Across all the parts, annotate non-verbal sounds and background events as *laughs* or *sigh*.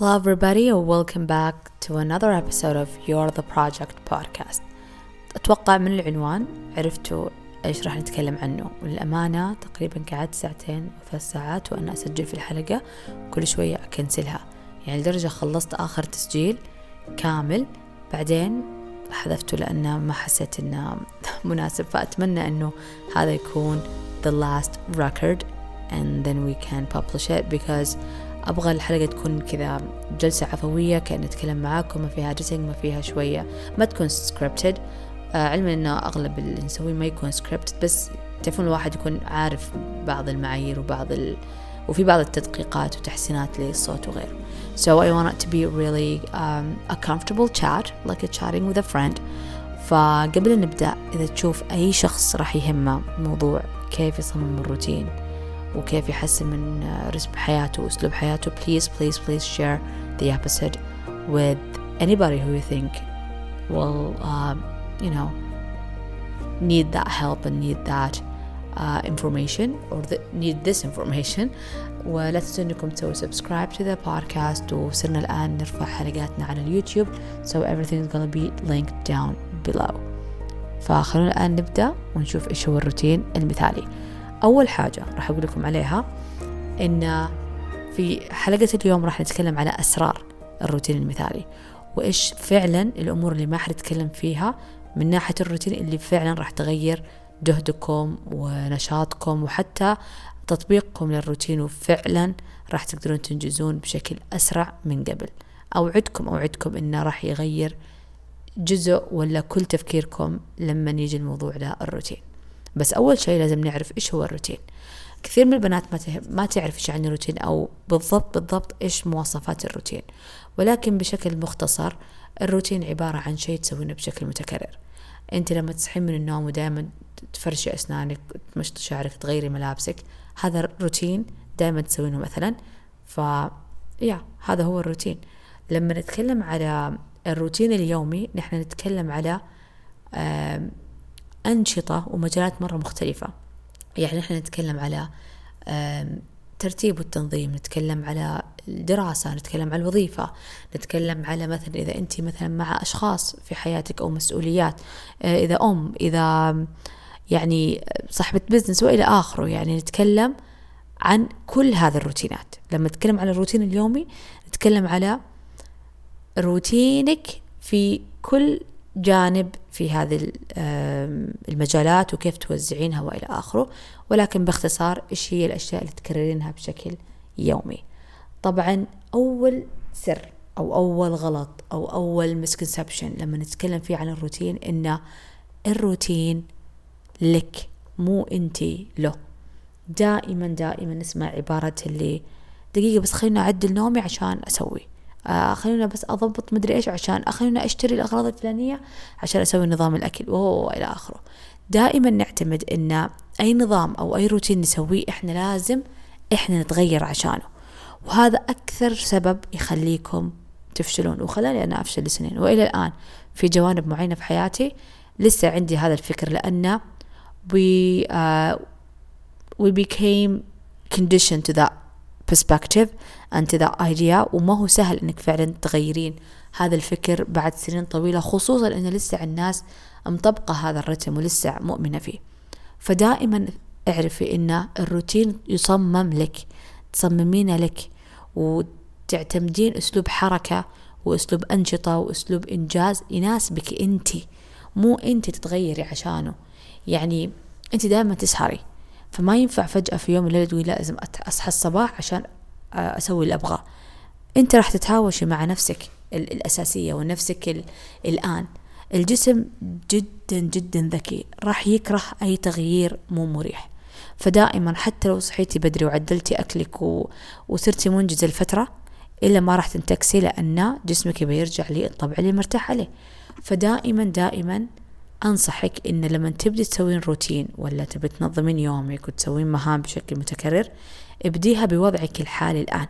Hello, everybody, welcome back to another episode of You're the Project podcast. أتوقع من العنوان عرفتوا إيش راح نتكلم عنه. والأمانة تقريبا قعدت ساعتين وثلاث ساعات وأنا أسجل في الحلقة كل شوية أكنسلها. يعني لدرجة خلصت آخر تسجيل كامل بعدين حذفته لأنه ما حسيت إنه *laughs* مناسب. فأتمنى إنه هذا يكون the last record and then we can publish it because أبغى الحلقة تكون كذا جلسة عفوية كأن نتكلم معاكم ما فيها editing ما فيها شوية. ما تكون scripted. آه علما أنه أغلب اللي نسويه ما يكون scripted بس تعرفون الواحد يكون عارف بعض المعايير وبعض ال... وفي بعض التدقيقات وتحسينات للصوت وغيره. So I want it to be really um, a comfortable chat like a chatting with a friend. فقبل أن نبدأ إذا تشوف أي شخص راح يهمه موضوع كيف يصمم الروتين. وكيف يحسن من رتم حياته وأسلوب حياته please please please share the episode with anybody who you think will uh, you know need that help and need that uh, information or the, need this information ولا تنسوا انكم تسووا subscribe to the podcast وصرنا الان نرفع حلقاتنا على اليوتيوب so everything is gonna be linked down below فخلونا الان نبدا ونشوف إيش هو الروتين المثالي أول حاجة راح أقول لكم عليها إن في حلقة اليوم راح نتكلم على أسرار الروتين المثالي وإيش فعلا الأمور اللي ما حنتكلم فيها من ناحية الروتين اللي فعلا راح تغير جهدكم ونشاطكم وحتى تطبيقكم للروتين وفعلا راح تقدرون تنجزون بشكل أسرع من قبل. أوعدكم أوعدكم إنه راح يغير جزء ولا كل تفكيركم لما يجي الموضوع ده الروتين. بس أول شيء لازم نعرف إيش هو الروتين. كثير من البنات ما ما تعرف إيش يعني روتين أو بالضبط بالضبط إيش مواصفات الروتين. ولكن بشكل مختصر الروتين عبارة عن شيء تسوينه بشكل متكرر. أنت لما تصحين من النوم ودائما تفرشي أسنانك تمشط شعرك تغيري ملابسك هذا روتين دائما تسوينه مثلا. ف يا هذا هو الروتين. لما نتكلم على الروتين اليومي نحن نتكلم على أنشطة ومجالات مرة مختلفة. يعني نحن نتكلم على ترتيب والتنظيم نتكلم على الدراسة نتكلم على الوظيفة نتكلم على مثلا إذا أنت مثلا مع أشخاص في حياتك أو مسؤوليات إذا أم إذا يعني صاحبة business وإلى آخره. يعني نتكلم عن كل هذه الروتينات. لما نتكلم على الروتين اليومي نتكلم على روتينك في كل جانب في هذه المجالات وكيف توزعينها وإلى آخره ولكن باختصار إيش هي الأشياء اللي تكررينها بشكل يومي؟ طبعا أول سر أو أول غلط أو أول misconception لما نتكلم فيه عن الروتين إن الروتين لك مو انتي له. دائما دائما نسمع عبارة اللي دقيقة بس خلينا أعدل نومي عشان أسوي. آه خلينا بس أضبط مدري إيش عشان خلينا أشتري الأغراض الفلانية عشان أسوي نظام الأكل وهو إلى آخره. دائما نعتمد إن أي نظام أو أي روتين نسويه إحنا لازم إحنا نتغير عشانه. وهذا أكثر سبب يخليكم تفشلون. وخلاني أنا أفشل لسنين. وإلى الآن في جوانب معينة في حياتي لسه عندي هذا الفكر لأن we uh, we became conditioned to that. Perspective and to that idea وما هو سهل إنك فعلا تغيرين. هذا الفكر بعد سنين طويلة خصوصا ان لسه الناس مطبقة هذا الرتم ولسه مؤمنة فيه. فدائما اعرفي إن الروتين يصمم لك تصممينه لك وتعتمدين أسلوب حركة وأسلوب أنشطة وأسلوب إنجاز يناسبك أنت مو أنت تتغيري عشانه. يعني أنت دائما تسهري. فما ينفع فجأة في يوم الليل تقولي لازم أصحى الصباح عشان أسوي اللي أبغاه. أنت راح تتهاوشي مع نفسك الأساسية ونفسك الآن. الجسم جدا جدا ذكي راح يكره أي تغيير مو مريح. فدائما حتى لو صحيتي بدري وعدلتي أكلك و... وصرتي منجزة لفترة إلا ما راح تنتكسي لأن جسمك بيرجع للطبع اللي مرتاح عليه. فدائما دائما أنصحك إن لما تبدي تسوين روتين ولا تبي تنظمين يومك وتسوين مهام بشكل متكرر ابديها بوضعك الحالي الآن.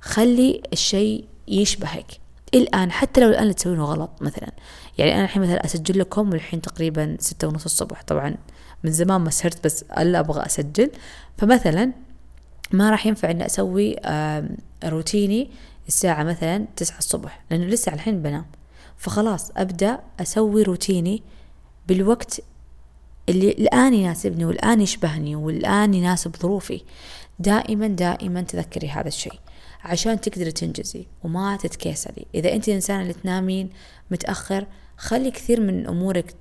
خلي الشيء يشبهك. الآن حتى لو الآن تسوينه غلط مثلا. يعني أنا الحين مثلا أسجل لكم والحين تقريبا ستة ونص الصبح. طبعا من زمان ما سهرت بس ألا أبغى أسجل. فمثلا ما راح ينفع إني أسوي روتيني الساعة مثلا تسعة الصبح لأنه لسه الحين بنام. فخلاص أبدأ أسوي روتيني بالوقت اللي الآن يناسبني والآن يشبهني والآن يناسب ظروفي. دائما دائما تذكري هذا الشيء عشان تقدري تنجزي وما تتكاسلي إذا أنت إنسانة اللي تنامين متأخر خلي كثير من أمورك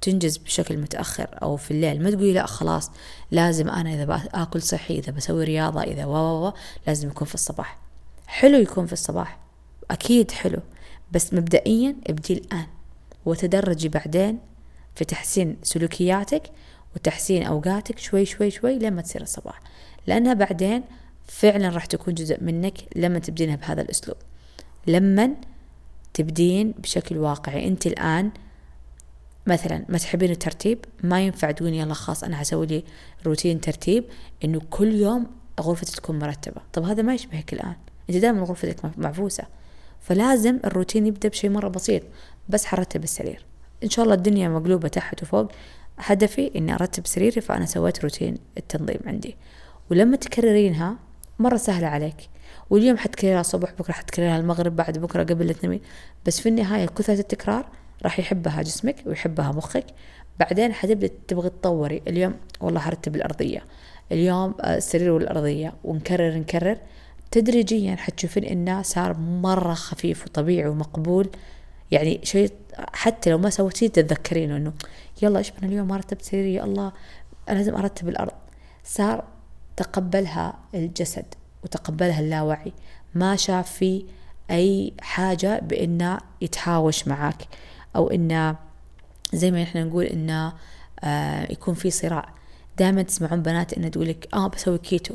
تنجز بشكل متأخر أو في الليل. ما تقولي لا خلاص لازم أنا إذا بأكل صحي إذا بسوي رياضة إذا و لازم يكون في الصباح. حلو يكون في الصباح أكيد حلو بس مبدئيا ابدي الآن وتدرجي بعدين في تحسين سلوكياتك وتحسين أوقاتك شوي شوي شوي لما تصير الصباح. لأنها بعدين فعلا راح تكون جزء منك لما تبدينها بهذا الأسلوب. لما تبدين بشكل واقعي. أنت الآن مثلا ما تحبين الترتيب ما ينفع تقولين يلا خلاص أنا حسوي لي روتين ترتيب إنه كل يوم غرفتي تكون مرتبة. طب هذا ما يشبهك الآن. أنت دائما غرفتك معفوسة فلازم الروتين يبدأ بشيء مرة بسيط. بس حرتب السرير إن شاء الله الدنيا مقلوبة تحت وفوق. هدفي إني أرتب سريري فأنا سويت روتين التنظيم عندي. ولما تكررينها مرة سهلة عليك. واليوم حتكررها الصبح بكرة حتكررها المغرب بعد بكرة قبل لا تنامين. بس في النهاية كثرة التكرار راح يحبها جسمك ويحبها مخك. بعدين حتبدأ تبغي تطوري. اليوم والله حرتب الأرضية. اليوم آه، السرير والأرضية. ونكرر نكرر. تدريجيا حتشوفين إنه صار مرة خفيف وطبيعي ومقبول. يعني شيء حتى لو ما سويتيه تتذكرينه إنه يلا إيش أنا اليوم؟ ما رتبت سريري يا الله لازم أرتب الأرض. صار تقبلها الجسد وتقبلها اللاوعي. ما شاف في أي حاجة بإنه يتهاوش معك أو إنه زي ما إحنا نقول إنه آه يكون في صراع. دائما تسمعون بنات إنه تقولك آه بسوي كيتو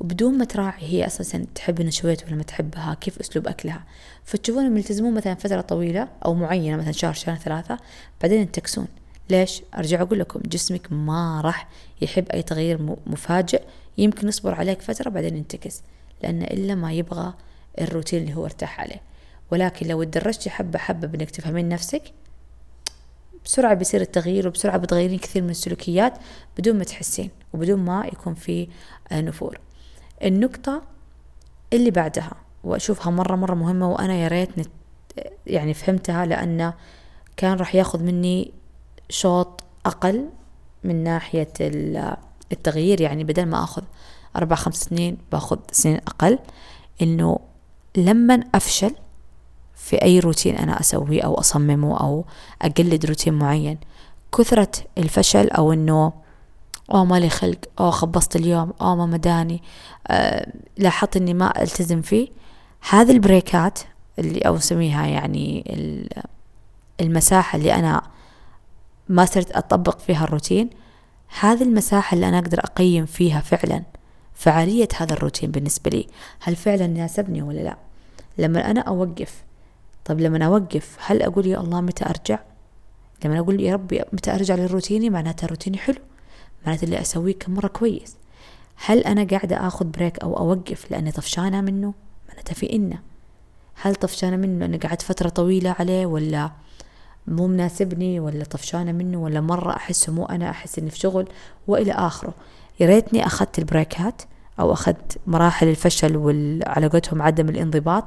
وبدون ما تراعي هي أساسا تحب النشويات ولا ما تحبها كيف أسلوب أكلها. فتشوفونهم يلتزمون مثلا فترة طويلة أو معينة مثلا شهر شهر ثلاثة بعدين ينتكسون. ليش؟ أرجع أقول لكم جسمك ما راح يحب أي تغيير مفاجئ. يمكن يصبر عليك فترة بعدين ينتكس لأن إلا ما يبغى الروتين اللي هو ارتاح عليه. ولكن لو تدرجتي حبة حبة بإنك تفهمين نفسك بسرعة بيصير التغيير وبسرعة بتغيرين كثير من السلوكيات بدون ما تحسين وبدون ما يكون في نفور. النقطة اللي بعدها. وأشوفها مرة مرة مهمة وأنا يا ريت نت يعني فهمتها لأن كان راح ياخذ مني شوط أقل من ناحية التغيير. يعني بدل ما أخذ أربع خمس سنين باخذ سنين أقل. إنه لما أفشل في أي روتين أنا أسويه أو أصممه أو أقلد روتين معين كثرة الفشل أو إنه أوه مالي خلق أوه خبصت اليوم أوه ما مداني أه لاحظت إني ما ألتزم فيه هذه البريكات اللي أو نسميها يعني المساحة اللي أنا ما صرت أطبق فيها الروتين هذه المساحة اللي أنا أقدر أقيم فيها فعلا فعالية هذا الروتين بالنسبة لي. هل فعلا يناسبني ولا لا؟ لما أنا أوقف طب لما أوقف هل أقول يا الله متى أرجع؟ لما أقول يا ربي متى أرجع لروتيني معناتها روتيني حلو معناته اللي أسويه كم مرة كويس. هل أنا قاعدة أخذ break أو أوقف لأني طفشانة منه؟ معناته في إنه. هل طفشانة منه لأني قعدت فترة طويلة عليه ولا مو مناسبني ولا طفشانة منه ولا مرة أحسه مو أنا أحس إني في شغل وإلى آخره. يا ريتني أخذت ال breakات أو أخذت مراحل الفشل وعلى قولتهم عدم الانضباط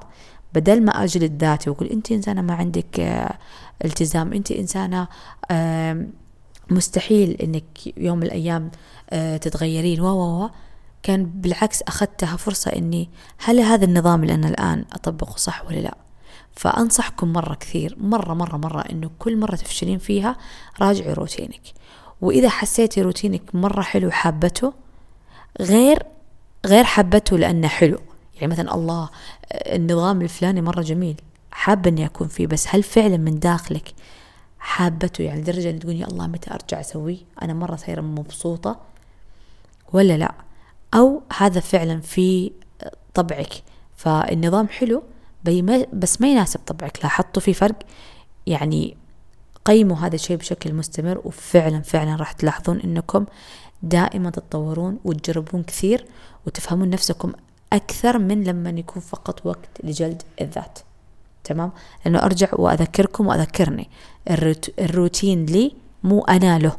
بدل ما أجلد ذاتي وأقول أنت إنسانة ما عندك آه، التزام. أنت إنسانة مستحيل إنك يوم من الأيام آه، تتغيرين. و و كان بالعكس أخذتها فرصة إني هل هذا النظام اللي أنا الآن أطبقه صح ولا لا؟ فأنصحكم مرة كثير مرة مرة مرة إنه كل مرة تفشلين فيها راجعي روتينك. وإذا حسيتي روتينك مرة حلو حابته غير غير حبته لأنه حلو. يعني مثلا الله النظام الفلاني مرة جميل حابة إني أكون فيه بس هل فعلا من داخلك حابته؟ يعني لدرجة أن تقول يا الله متى أرجع أسويه؟ أنا مرة صايرة مبسوطة ولا لا؟ أو هذا فعلا في طبعك. فالنظام حلو بس ما يناسب طبعك. لاحظتوا في فرق؟ يعني قيموا هذا الشيء بشكل مستمر وفعلا فعلا راح تلاحظون إنكم دائما تتطورون وتجربون كثير وتفهمون نفسكم أكثر من لما يكون فقط وقت لجلد الذات. تمام؟ لأنه أرجع وأذكركم وأذكرني. الروتين لي مو أنا له.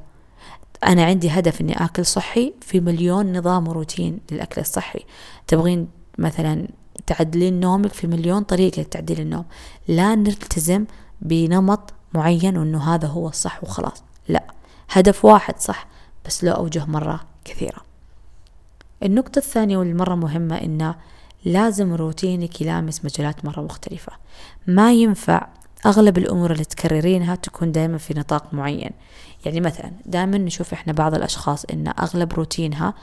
أنا عندي هدف إني آكل صحي في مليون نظام وروتين للأكل الصحي. تبغين مثلا تعدلين نومك في مليون طريقة لتعديل النوم. لا نلتزم بنمط معين وإنه هذا هو الصح وخلاص. لا هدف واحد صح بس له أوجه مرة كثيرة. النقطة الثانية واللي مرة مهمة إنه لازم روتينك يلامس مجالات مرة مختلفة. ما ينفع أغلب الأمور اللي تكررينها تكون دائما في نطاق معين. يعني مثلا دائما نشوف إحنا بعض الأشخاص إن أغلب روتينها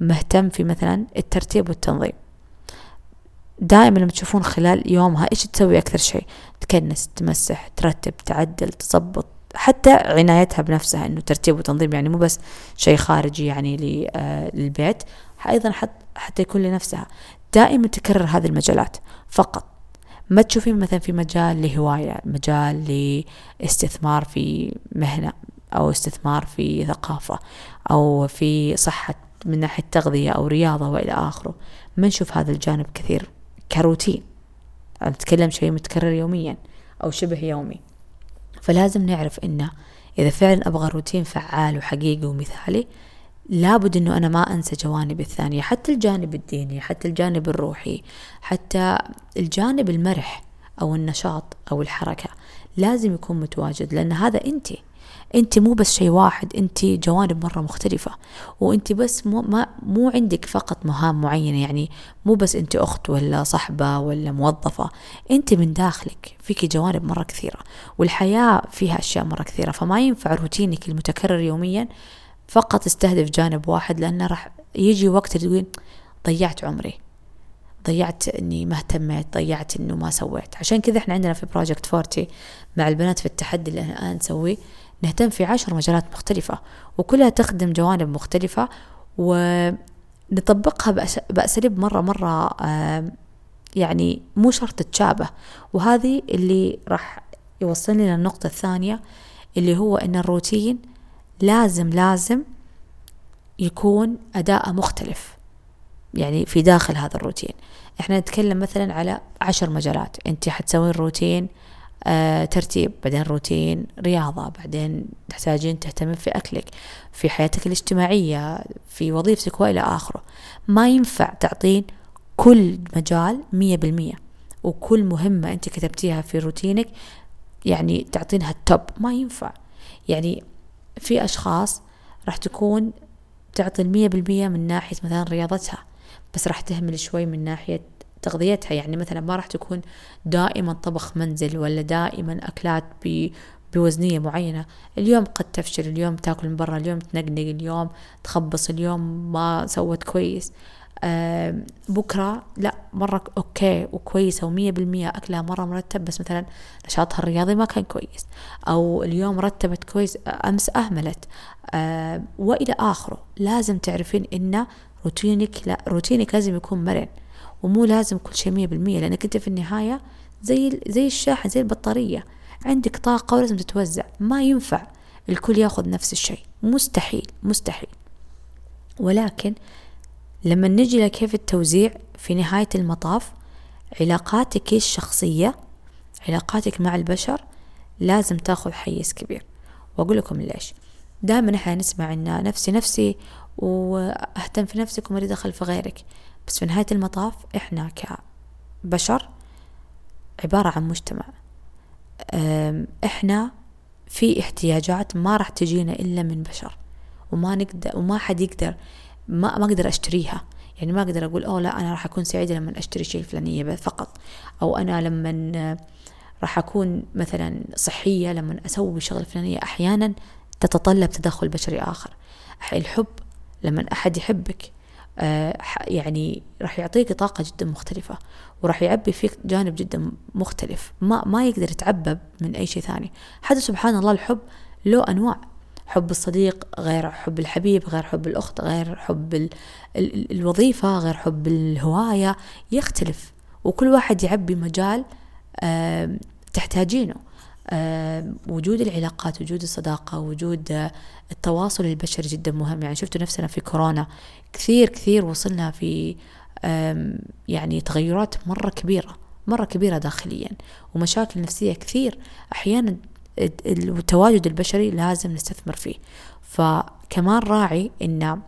مهتم في مثلا الترتيب والتنظيم. دائما لما تشوفون خلال يومها إيش تسوي أكثر شيء؟ تكنس تمسح ترتب تعدل تظبط. حتى عنايتها بنفسها إنه ترتيب وتنظيم يعني مو بس شيء خارجي يعني آه، للبيت. أيضا حتى يكون لنفسها. دائما تكرر هذه المجالات. فقط ما تشوفين مثلا في مجال لهواية مجال لاستثمار في مهنة أو استثمار في ثقافة أو في صحة من ناحية تغذية أو رياضة وإلى آخره. ما نشوف هذا الجانب كثير كروتين. نتكلم شيء متكرر يوميا أو شبه يومي. فلازم نعرف إنه إذا فعلا أبغى روتين فعال وحقيقي ومثالي لابد إنه أنا ما أنسى جوانب الثانية حتى الجانب الديني حتى الجانب الروحي حتى الجانب المرح أو النشاط أو الحركة لازم يكون متواجد لأن هذا أنت. أنت مو بس شيء واحد أنت جوانب مرة مختلفة. وأنت بس مو, ما مو عندك فقط مهام معينة يعني مو بس أنت أخت ولا صحبة ولا موظفة. أنت من داخلك فيك جوانب مرة كثيرة. والحياة فيها أشياء مرة كثيرة فما ينفع روتينك المتكرر يوميا فقط استهدف جانب واحد لأنه راح يجي وقت تقول ضيعت عمري ضيعت إني ما اهتميت ضيعت إنه ما سويت. عشان كذا إحنا عندنا في Project Forty مع البنات في التحدي اللي الآن نسويه نهتم في عشر مجالات مختلفة وكلها تخدم جوانب مختلفة ونطبقها بأساليب مرة مرة يعني مو شرط تتشابه وهذه اللي راح يوصلني للنقطة الثانية اللي هو إن الروتين لازم لازم يكون أداء مختلف يعني في داخل هذا الروتين. إحنا نتكلم مثلا على عشر مجالات. أنت حتسوين روتين آه ترتيب بعدين روتين رياضة بعدين تحتاجين تهتمين في أكلك في حياتك الاجتماعية في وظيفتك وإلى آخره. ما ينفع تعطين كل مجال مية بالمية وكل مهمة أنت كتبتيها في روتينك يعني تعطينها ال top ما ينفع. يعني في أشخاص راح تكون تعطي المية بالمية من ناحية مثلا رياضتها بس راح تهمل شوي من ناحية تغذيتها. يعني مثلا ما راح تكون دائما طبخ منزل ولا دائما أكلات بوزنة معينة. اليوم قد تفشل اليوم تاكل من برا اليوم تنقنق اليوم تخبص اليوم ما سوت كويس. بكرة لا مرة okay وكويسة ومية بالمية أكلها مرة مرتب بس مثلا نشاطها الرياضي ما كان كويس أو اليوم رتبت كويس أمس أهملت. وإلى آخره. لازم تعرفين إن روتينك لا روتينك لازم يكون مرن ومو لازم كل شيء مية بالمية لأنك أنت في النهاية زي زي الشاحن زي البطارية. عندك طاقة ولازم تتوزع. ما ينفع الكل ياخذ نفس الشيء. مستحيل مستحيل. ولكن لما نجي لكيف التوزيع في نهاية المطاف علاقاتك الشخصية علاقاتك مع البشر لازم تاخذ حيز كبير. وأقول لكم ليش. دائما إحنا نسمع إن نفسي نفسي وأهتم في نفسك وما دخل في غيرك. بس في نهاية المطاف إحنا كبشر عبارة عن مجتمع. إحنا في احتياجات ما راح تجينا إلا من بشر. وما نقدر وما حد يقدر ما ما أقدر أشتريها. يعني ما أقدر أقول أوه لا أنا راح أكون سعيدة لما أشتري شيء الفلانية فقط. أو أنا لما راح أكون مثلا صحية لما أسوي شغلة فلانية أحيانا تتطلب تدخل بشري آخر. الحب لما أحد يحبك آه، يعني راح يعطيك طاقة جدا مختلفة وراح يعبي فيك جانب جدا مختلف. ما ما يقدر يتعبى من أي شيء ثاني. حتى سبحان الله الحب له أنواع. حب الصديق غير حب الحبيب غير حب الأخت غير حب ال ال الوظيفة غير حب الهواية يختلف. وكل واحد يعبي مجال تحتاجينه. وجود العلاقات وجود الصداقة وجود التواصل البشري جدا مهم. يعني شفتوا نفسنا في كورونا كثير كثير وصلنا في يعني تغيرات مرة كبيرة مرة كبيرة داخليا ومشاكل نفسية كثير. أحيانا التواجد البشري لازم نستثمر فيه. فكمان راعي إن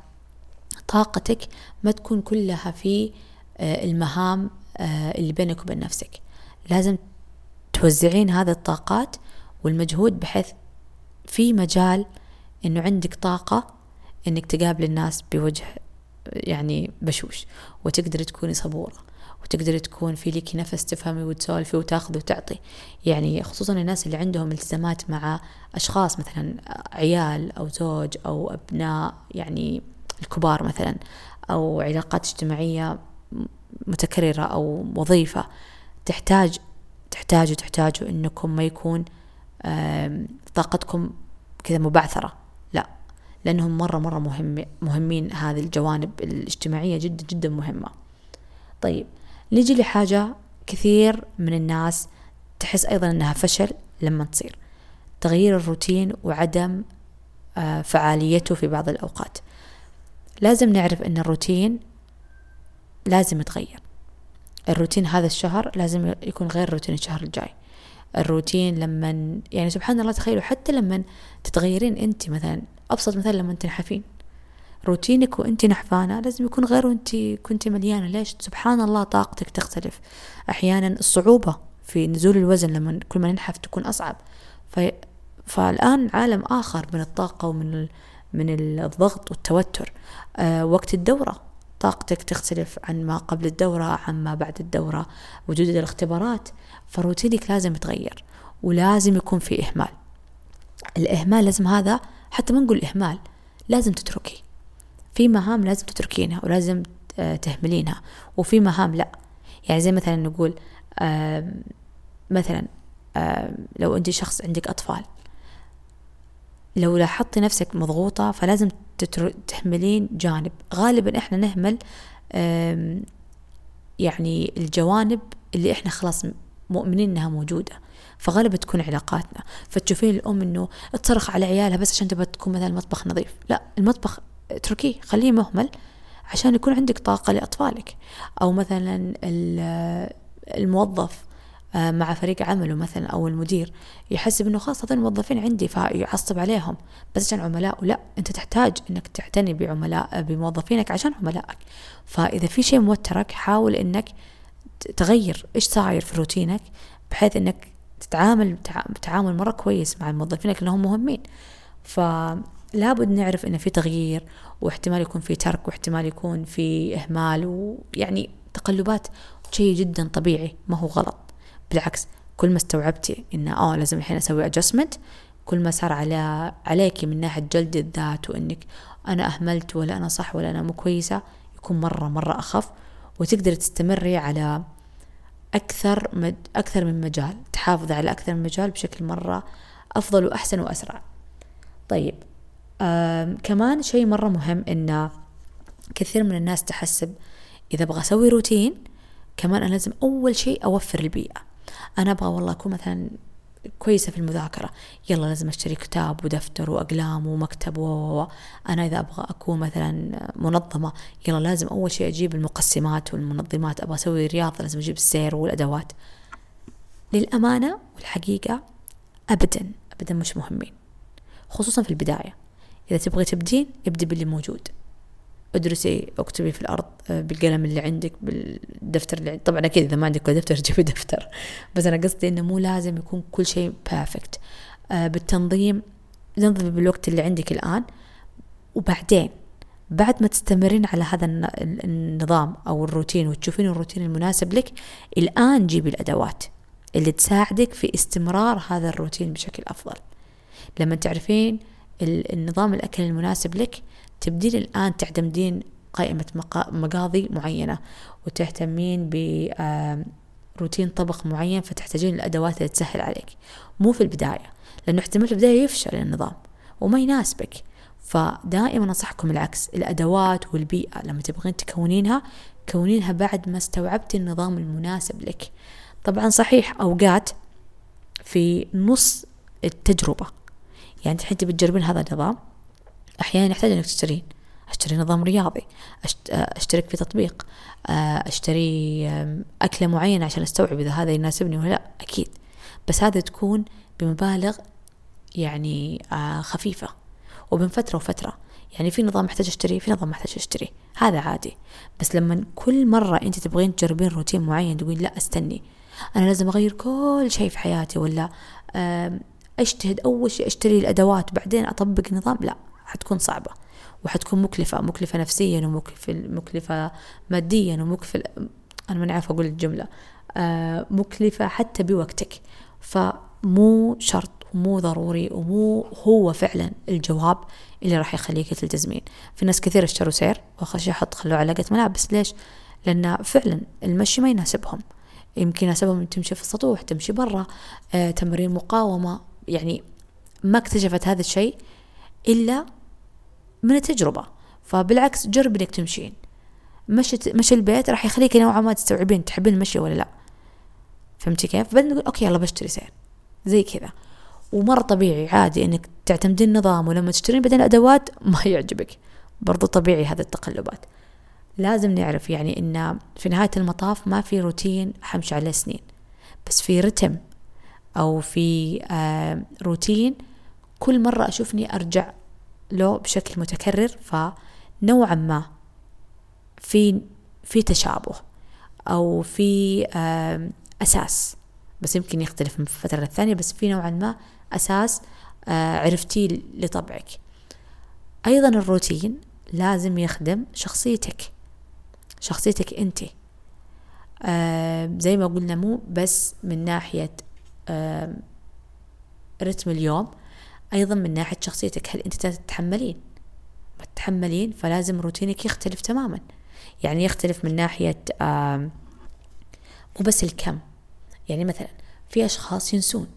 طاقتك ما تكون كلها في آه، المهام آه، اللي بينك وبين نفسك. لازم توزعين هذه الطاقات والمجهود بحيث في مجال إنه عندك طاقة إنك تقابل الناس بوجه يعني بشوش وتقدري تكوني صبورة. وتقدري تكون في ليكي نفس تفهمي وتسولفي وتاخذي وتعطي. يعني خصوصا الناس اللي عندهم التزامات مع أشخاص مثلا عيال أو زوج أو أبناء يعني الكبار مثلا أو علاقات اجتماعية متكررة أو وظيفة تحتاج تحتاجوا تحتاجوا إنكم ما يكون طاقتكم كذا مبعثرة. لا لأنهم مرة مرة مهم مهمين. هذه الجوانب الاجتماعية جدا جدا مهمة. طيب نيجي لحاجة كثير من الناس تحس أيضا أنها فشل لما تصير. تغيير الروتين وعدم آه، فعاليته في بعض الأوقات. لازم نعرف أن الروتين لازم يتغير. الروتين هذا الشهر لازم يكون غير روتين الشهر الجاي. الروتين لما يعني سبحان الله تخيلوا حتى لما تتغيرين أنت مثلا أبسط مثال لما تنحفين. روتينك وانت نحفانة. لازم يكون غير وانت كنت مليانة. ليش؟ سبحان الله طاقتك تختلف. أحيانا الصعوبة في نزول الوزن لما كل ما ننحف تكون أصعب. في فالآن عالم آخر من الطاقة ومن ال... من الضغط والتوتر. أه وقت الدورة طاقتك تختلف عن ما قبل الدورة عن ما بعد الدورة. وجود الاختبارات فروتينك لازم يتغير ولازم يكون في إهمال. الإهمال لازم هذا حتى ما نقول إهمال لازم تتركي في مهام لازم تتركينها ولازم آه، تهملينها. وفي مهام لا. يعني زي مثلا نقول مثلا لو انت شخص عندك أطفال لو لاحظتي نفسك مضغوطة فلازم تهملين جانب. غالبا إحنا نهمل يعني الجوانب اللي إحنا خلاص مؤمنين إنها موجودة. فغالبا تكون علاقاتنا. فتشوفين الأم إنه تصرخ على عيالها بس عشان تبغى تكون مثلا المطبخ نظيف. لا المطبخ اتركيه خليه مهمل عشان يكون عندك طاقة لأطفالك. أو مثلا الموظف آه، مع فريق عمله مثلا أو المدير يحسب أنه هذول الموظفين عندي فيعصب عليهم. بس عشان عملاء؟ لا أنت تحتاج أنك تعتني بعملاء بموظفينك عشان عملائك. فإذا في شيء موترك حاول أنك تغير إيش صاير في روتينك بحيث أنك تتعامل تعامل مرة كويس مع موظفينك لأنهم مهمين. فلابد نعرف أن في تغيير واحتمال يكون في ترك واحتمال يكون في إهمال ويعني تقلبات شيء جدا طبيعي ما هو غلط. بالعكس كل ما استوعبتي إن آه لازم الحين أسوي أجسمنت كل ما صار على عليك من ناحية جلد الذات وإنك أنا أهملت ولا أنا صح ولا أنا مو كويسة يكون مرة مرة أخف وتقدري تستمري على أكثر مد أكثر من مجال تحافظ على أكثر من مجال بشكل مرة أفضل وأحسن وأسرع. طيب كمان شيء مرة مهم إن كثير من الناس تحسب إذا أبغى أسوي روتين كمان أنا لازم أول شيء أوفر البيئة. أنا أبغى والله أكون مثلا كويسة في المذاكرة. يلا لازم أشتري كتاب ودفتر وأقلام ومكتب و. أنا إذا أبغى أكون مثلا منظمة يلا لازم أول شيء أجيب المقسمات والمنظمات. أبغى أسوي رياضة لازم أجيب السير والأدوات. للأمانة والحقيقة أبدا أبدا مش مهمين خصوصا في البداية. إذا تبغي تبدين ابدي باللي موجود. ادرسي اكتبي في الأرض آه، بالقلم اللي عندك بالدفتر اللي عندك. طبعا أكيد إذا ما عندك دفتر *laughs* جيبي دفتر. بس أنا قصدي إنه مو لازم يكون كل شيء بيرفكت آه، بالتنظيم ننظمي بالوقت اللي عندك الآن. وبعدين بعد ما تستمرين على هذا النظام أو الروتين وتشوفين الروتين المناسب لك الآن جيبي الأدوات اللي تساعدك في استمرار هذا الروتين بشكل أفضل. لما تعرفين النظام الأكل المناسب لك تبدين الآن تعتمدين قائمة مقاضي معينة وتهتمين بروتين طبخ معين فتحتاجين الأدوات اللي تسهل عليك. مو في البداية لأنه احتمال في البداية يفشل النظام وما يناسبك. فدائما أنصحكم العكس الأدوات والبيئة لما تبغين تكونينها كونينها بعد ما استوعبتي النظام المناسب لك. طبعا صحيح أوقات في نص التجربة. يعني الحين تبي تجربين هذا النظام أحيانا يحتاج إنك تشترين. أشتري نظام رياضي أشترك في تطبيق أشتري أكلة معينة عشان أستوعب إذا هذا يناسبني ولا لا. أكيد. بس هذا تكون بمبالغ يعني خفيفة. وبين فترة وفترة. يعني في نظام محتاج أشتري في نظام محتاج أشتري. هذا عادي. بس لما كل مرة أنت تبغين تجربين روتين معين تقولين لا استني. أنا لازم أغير كل شيء في حياتي ولا أجتهد أول شيء أشتري الأدوات بعدين أطبق نظام؟ لا حتكون صعبة. وحتكون مكلفة مكلفة نفسيا ومكلفة مكلفة ماديا ومكلفة أنا ماني عارفة أقول الجملة. آه، مكلفة حتى بوقتك. فمو شرط ومو ضروري ومو هو فعلا الجواب اللي راح يخليك تلتزمين في ناس كثير اشتروا سير وخشي أحط خلوه علاقة ملابس. ليش؟ لأن فعلا المشي ما يناسبهم. يمكن يناسبهم تمشي في السطوح تمشي برا آه، تمرين مقاومة. يعني ما اكتشفت هذا الشيء إلا من التجربة. فبالعكس جرب إنك تمشين. مشي مشي البيت راح يخليك نوعا ما تستوعبين تحبين المشي ولا لا. فهمتي كيف؟ بعدين نقول okay يلا بشتري سير زي كذا. ومرة طبيعي عادي إنك تعتمدين النظام ولما تشترين بعدين ادوات *laughs* ما يعجبك. برضو طبيعي هذا التقلبات. لازم نعرف يعني إن في نهاية المطاف ما في روتين حمشي عليه سنين. بس في رتم. أو في آه روتين كل مرة أشوفني أرجع له بشكل متكرر فنوعا ما في في تشابه أو في أساس. بس يمكن يختلف من فترة للثانية بس في نوعا ما أساس آه، عرفتيه لطبعك. أيضا الروتين لازم يخدم شخصيتك شخصيتك أنت. زي ما قلنا مو بس من ناحية رتم اليوم. أيضا من ناحية شخصيتك هل أنت تتحملين؟ ما تتحملين فلازم روتينك يختلف تماما. يعني يختلف من ناحية مو بس الكم. يعني مثلا في أشخاص ينسون.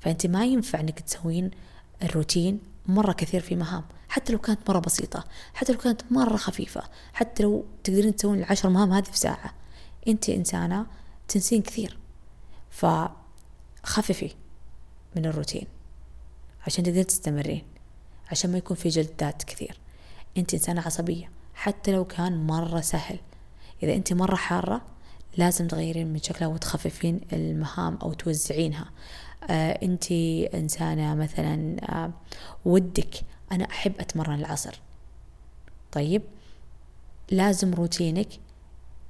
فأنت ما ينفع أنك تسوين الروتين مرة كثير في مهام. حتى لو كانت مرة بسيطة حتى لو كانت مرة خفيفة حتى لو تقدرين تسوين العشر مهام هذه في ساعة. أنت إنسانة تنسين كثير. فخففي من الروتين عشان تقدرين تستمرين عشان ما يكون في جلد ذات كثير. انت إنسانة عصبية حتى لو كان مرة سهل. إذا انت مرة حارة لازم تغيرين من شكلها وتخففين المهام أو توزعينها. آه انت إنسانة مثلا آه ودك أنا أحب أتمرن العصر. طيب لازم روتينك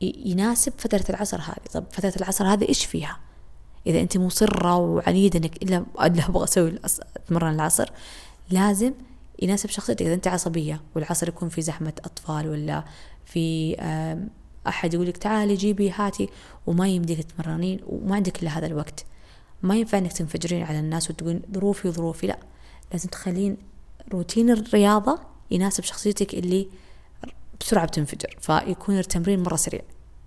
يناسب فترة العصر هذه. طب فترة العصر هذه إيش فيها؟ إذا أنت مصرة وعنيدة إنك إلا ألا أبغى أسوي أتمرن العصر لازم يناسب شخصيتك. إذا أنت عصبية والعصر يكون في زحمة أطفال ولا في أحد يقول لك تعالي جيبي هاتي وما يمديك تتمرنين وما عندك إلا هذا الوقت. ما ينفع إنك تنفجرين على الناس وتقولين ظروفي وظروفي لا. لازم تخلين روتين الرياضة يناسب شخصيتك اللي بسرعة بتنفجر فيكون التمرين مرة سريع.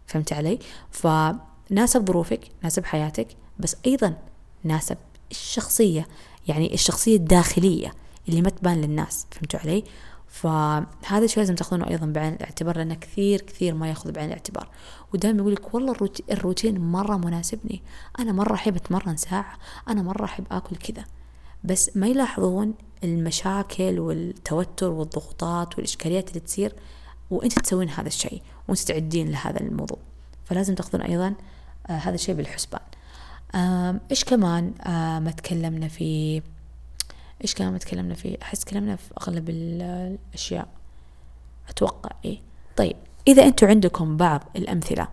فهمت علي؟ فناسب ظروفك ناسب حياتك. بس أيضا ناسب الشخصية يعني الشخصية الداخلية اللي ما تبان للناس فهمتوا علي؟ فهذا الشيء لازم تاخذونه أيضا بعين الاعتبار لأنه كثير كثير ما ياخذ بعين الاعتبار. ودائما يقول لك والله الروتين مرة مناسبني. أنا مرة أحب أتمرن ساعة أنا مرة أحب آكل كذا. بس ما يلاحظون المشاكل والتوتر والضغوطات والإشكاليات اللي تصير وأنت تسوين هذا الشيء وأنت تعدين لهذا الموضوع. فلازم تاخذون أيضا آه هذا الشيء بالحسبان. إيش كمان ما تكلمنا في إيش كمان ما تكلمنا فيه أحس تكلمنا في أغلب الأشياء. أتوقع إيه. طيب إذا أنتم عندكم بعض الأمثلة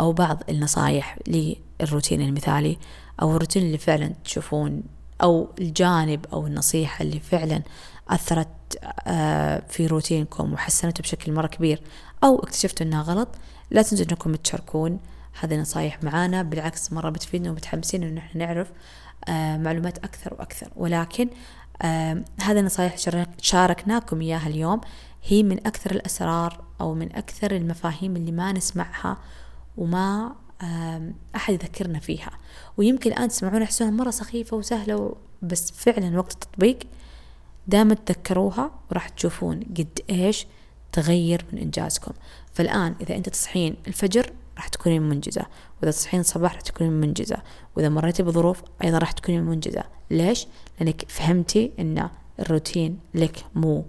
أو بعض النصايح للروتين المثالي أو الروتين اللي فعلا تشوفون أو الجانب أو النصيحة اللي فعلا أثرت في روتينكم وحسنته بشكل مرة كبير أو اكتشفتوا إنها غلط لا تنسوا إنكم تشاركون هذه النصايح معانا بالعكس مرة بتفيدنا ومتحمسين إنه إحنا نعرف آه معلومات أكثر وأكثر. ولكن آه هذه النصايح شاركناكم إياها اليوم هي من أكثر الأسرار أو من أكثر المفاهيم اللي ما نسمعها وما أحد يذكرنا فيها. ويمكن الآن تسمعون تحسونها مرة سخيفة وسهلة بس فعلا وقت التطبيق دائما تذكروها وراح تشوفون قد إيش تغير من إنجازكم. فالآن إذا أنت تصحين الفجر راح تكونين منجزة. وإذا تصحين الصباح راح تكونين منجزة. وإذا مريتي بظروف أيضا راح تكونين منجزة. ليش؟ لأنك فهمتي أن الروتين لك مو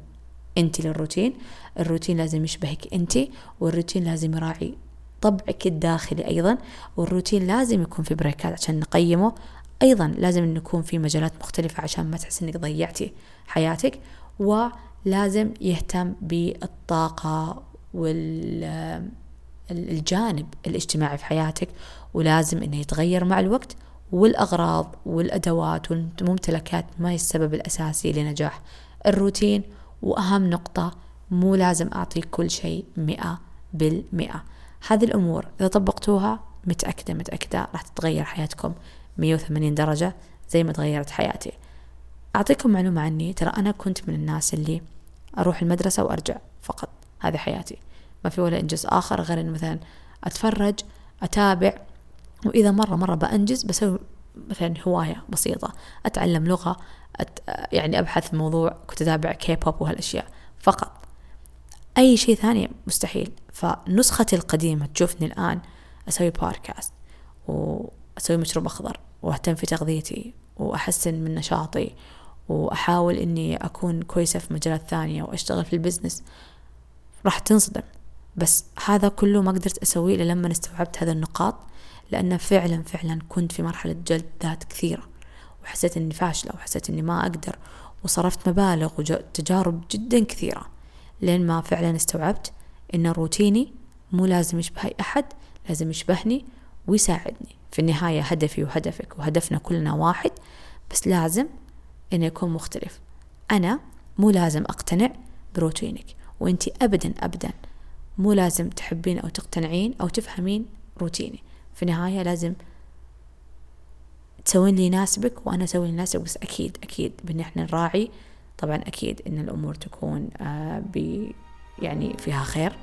أنت للروتين. الروتين لازم يشبهك أنت والروتين لازم يراعي طبعك الداخلي أيضا. والروتين لازم يكون في بريكات عشان نقيمه. أيضا لازم أن يكون في مجالات مختلفة عشان ما تحس أنك ضيعتي حياتك. و لازم يهتم بالطاقة والجانب الاجتماعي في حياتك ولازم إنه يتغير مع الوقت والأغراض والأدوات والممتلكات ما هي السبب الأساسي لنجاح الروتين. وأهم نقطة مو لازم أعطيك كل شيء مئة بالمئة. هذه الأمور إذا طبقتوها متأكدة متأكدة راح تتغير حياتكم 180 درجة زي ما تغيرت حياتي. أعطيكم معلومة عني ترى أنا كنت من الناس اللي أروح المدرسة وأرجع فقط. هذه حياتي. ما في ولا إنجاز آخر غير إنه مثلا أتفرج أتابع وإذا مرة مرة بأنجز بسوي مثلا هواية بسيطة أتعلم لغة أت... يعني أبحث في موضوع كنت أتابع كي بوب وهالأشياء. فقط. أي شيء ثاني مستحيل. فنسختي القديمة تشوفني الآن أسوي بودكاست وأسوي مشروب أخضر وأهتم في تغذيتي وأحسن من نشاطي وأحاول إني أكون كويسة في مجالات ثانية وأشتغل في البزنس راح تنصدم. بس هذا كله ما قدرت أسويه إلا لما استوعبت هذه النقاط لأن فعلا فعلا كنت في مرحلة جلد ذات كثيرة وحسيت إني فاشلة وحسيت إني ما أقدر وصرفت مبالغ وتجارب جدا كثيرة لين ما فعلا استوعبت إن روتيني مو لازم يشبه أي أحد لازم يشبهني ويساعدني. في النهاية هدفي وهدفك وهدفنا كلنا واحد بس لازم إنه يكون مختلف. أنا مو لازم أقتنع بروتينك وإنتي أبدا أبدا مو لازم تحبين أو تقتنعين أو تفهمين روتيني. في النهاية لازم تسوين اللي يناسبك وأنا أسوي اللي يناسبك بس أكيد أكيد بإن إحنا نراعي. طبعا أكيد إن الأمور تكون آه ب يعني فيها خير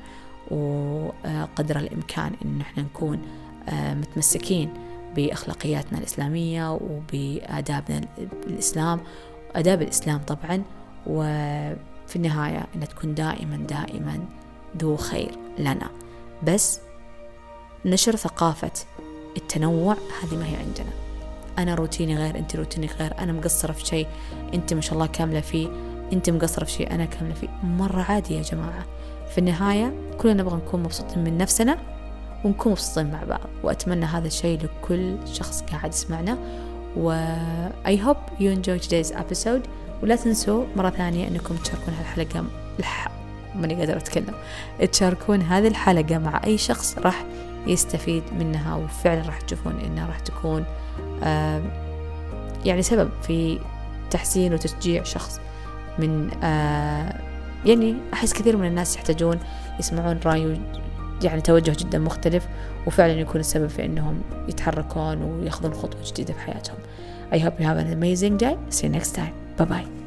وقدر الإمكان إن إحنا نكون آه متمسكين بأخلاقياتنا الإسلامية وبآدابنا الإسلام آداب الإسلام طبعا. وفي النهاية أن تكون دائما دائما ذو خير لنا. بس نشر ثقافة التنوع هذه ما هي عندنا. أنا روتيني غير أنت روتينك غير. أنا مقصرة في شيء أنت ما شاء الله كاملة فيه. أنت مقصرة في شيء أنا كاملة فيه. مرة عادي يا جماعة. في النهاية كلنا نبغى نكون مبسوطين من نفسنا ونكون مبسوطين مع بعض. وأتمنى هذا الشيء لكل شخص قاعد يسمعنا. و I hope you enjoy today's episode. ولا تنسوا مرة ثانية أنكم تشاركون هالحلقة الح... ماني قادرة أتكلم. تشاركون هذه الحلقة مع أي شخص راح يستفيد منها وفعلا راح تشوفون إنها راح تكون يعني سبب في تحسين وتشجيع شخص من يعني أحس كثير من الناس يحتاجون يسمعون رأي يعني توجه جدا مختلف وفعلا يكون السبب في أنهم يتحركون وياخذون خطوة جديدة في حياتهم. I hope you have an amazing day. See you next time. Bye bye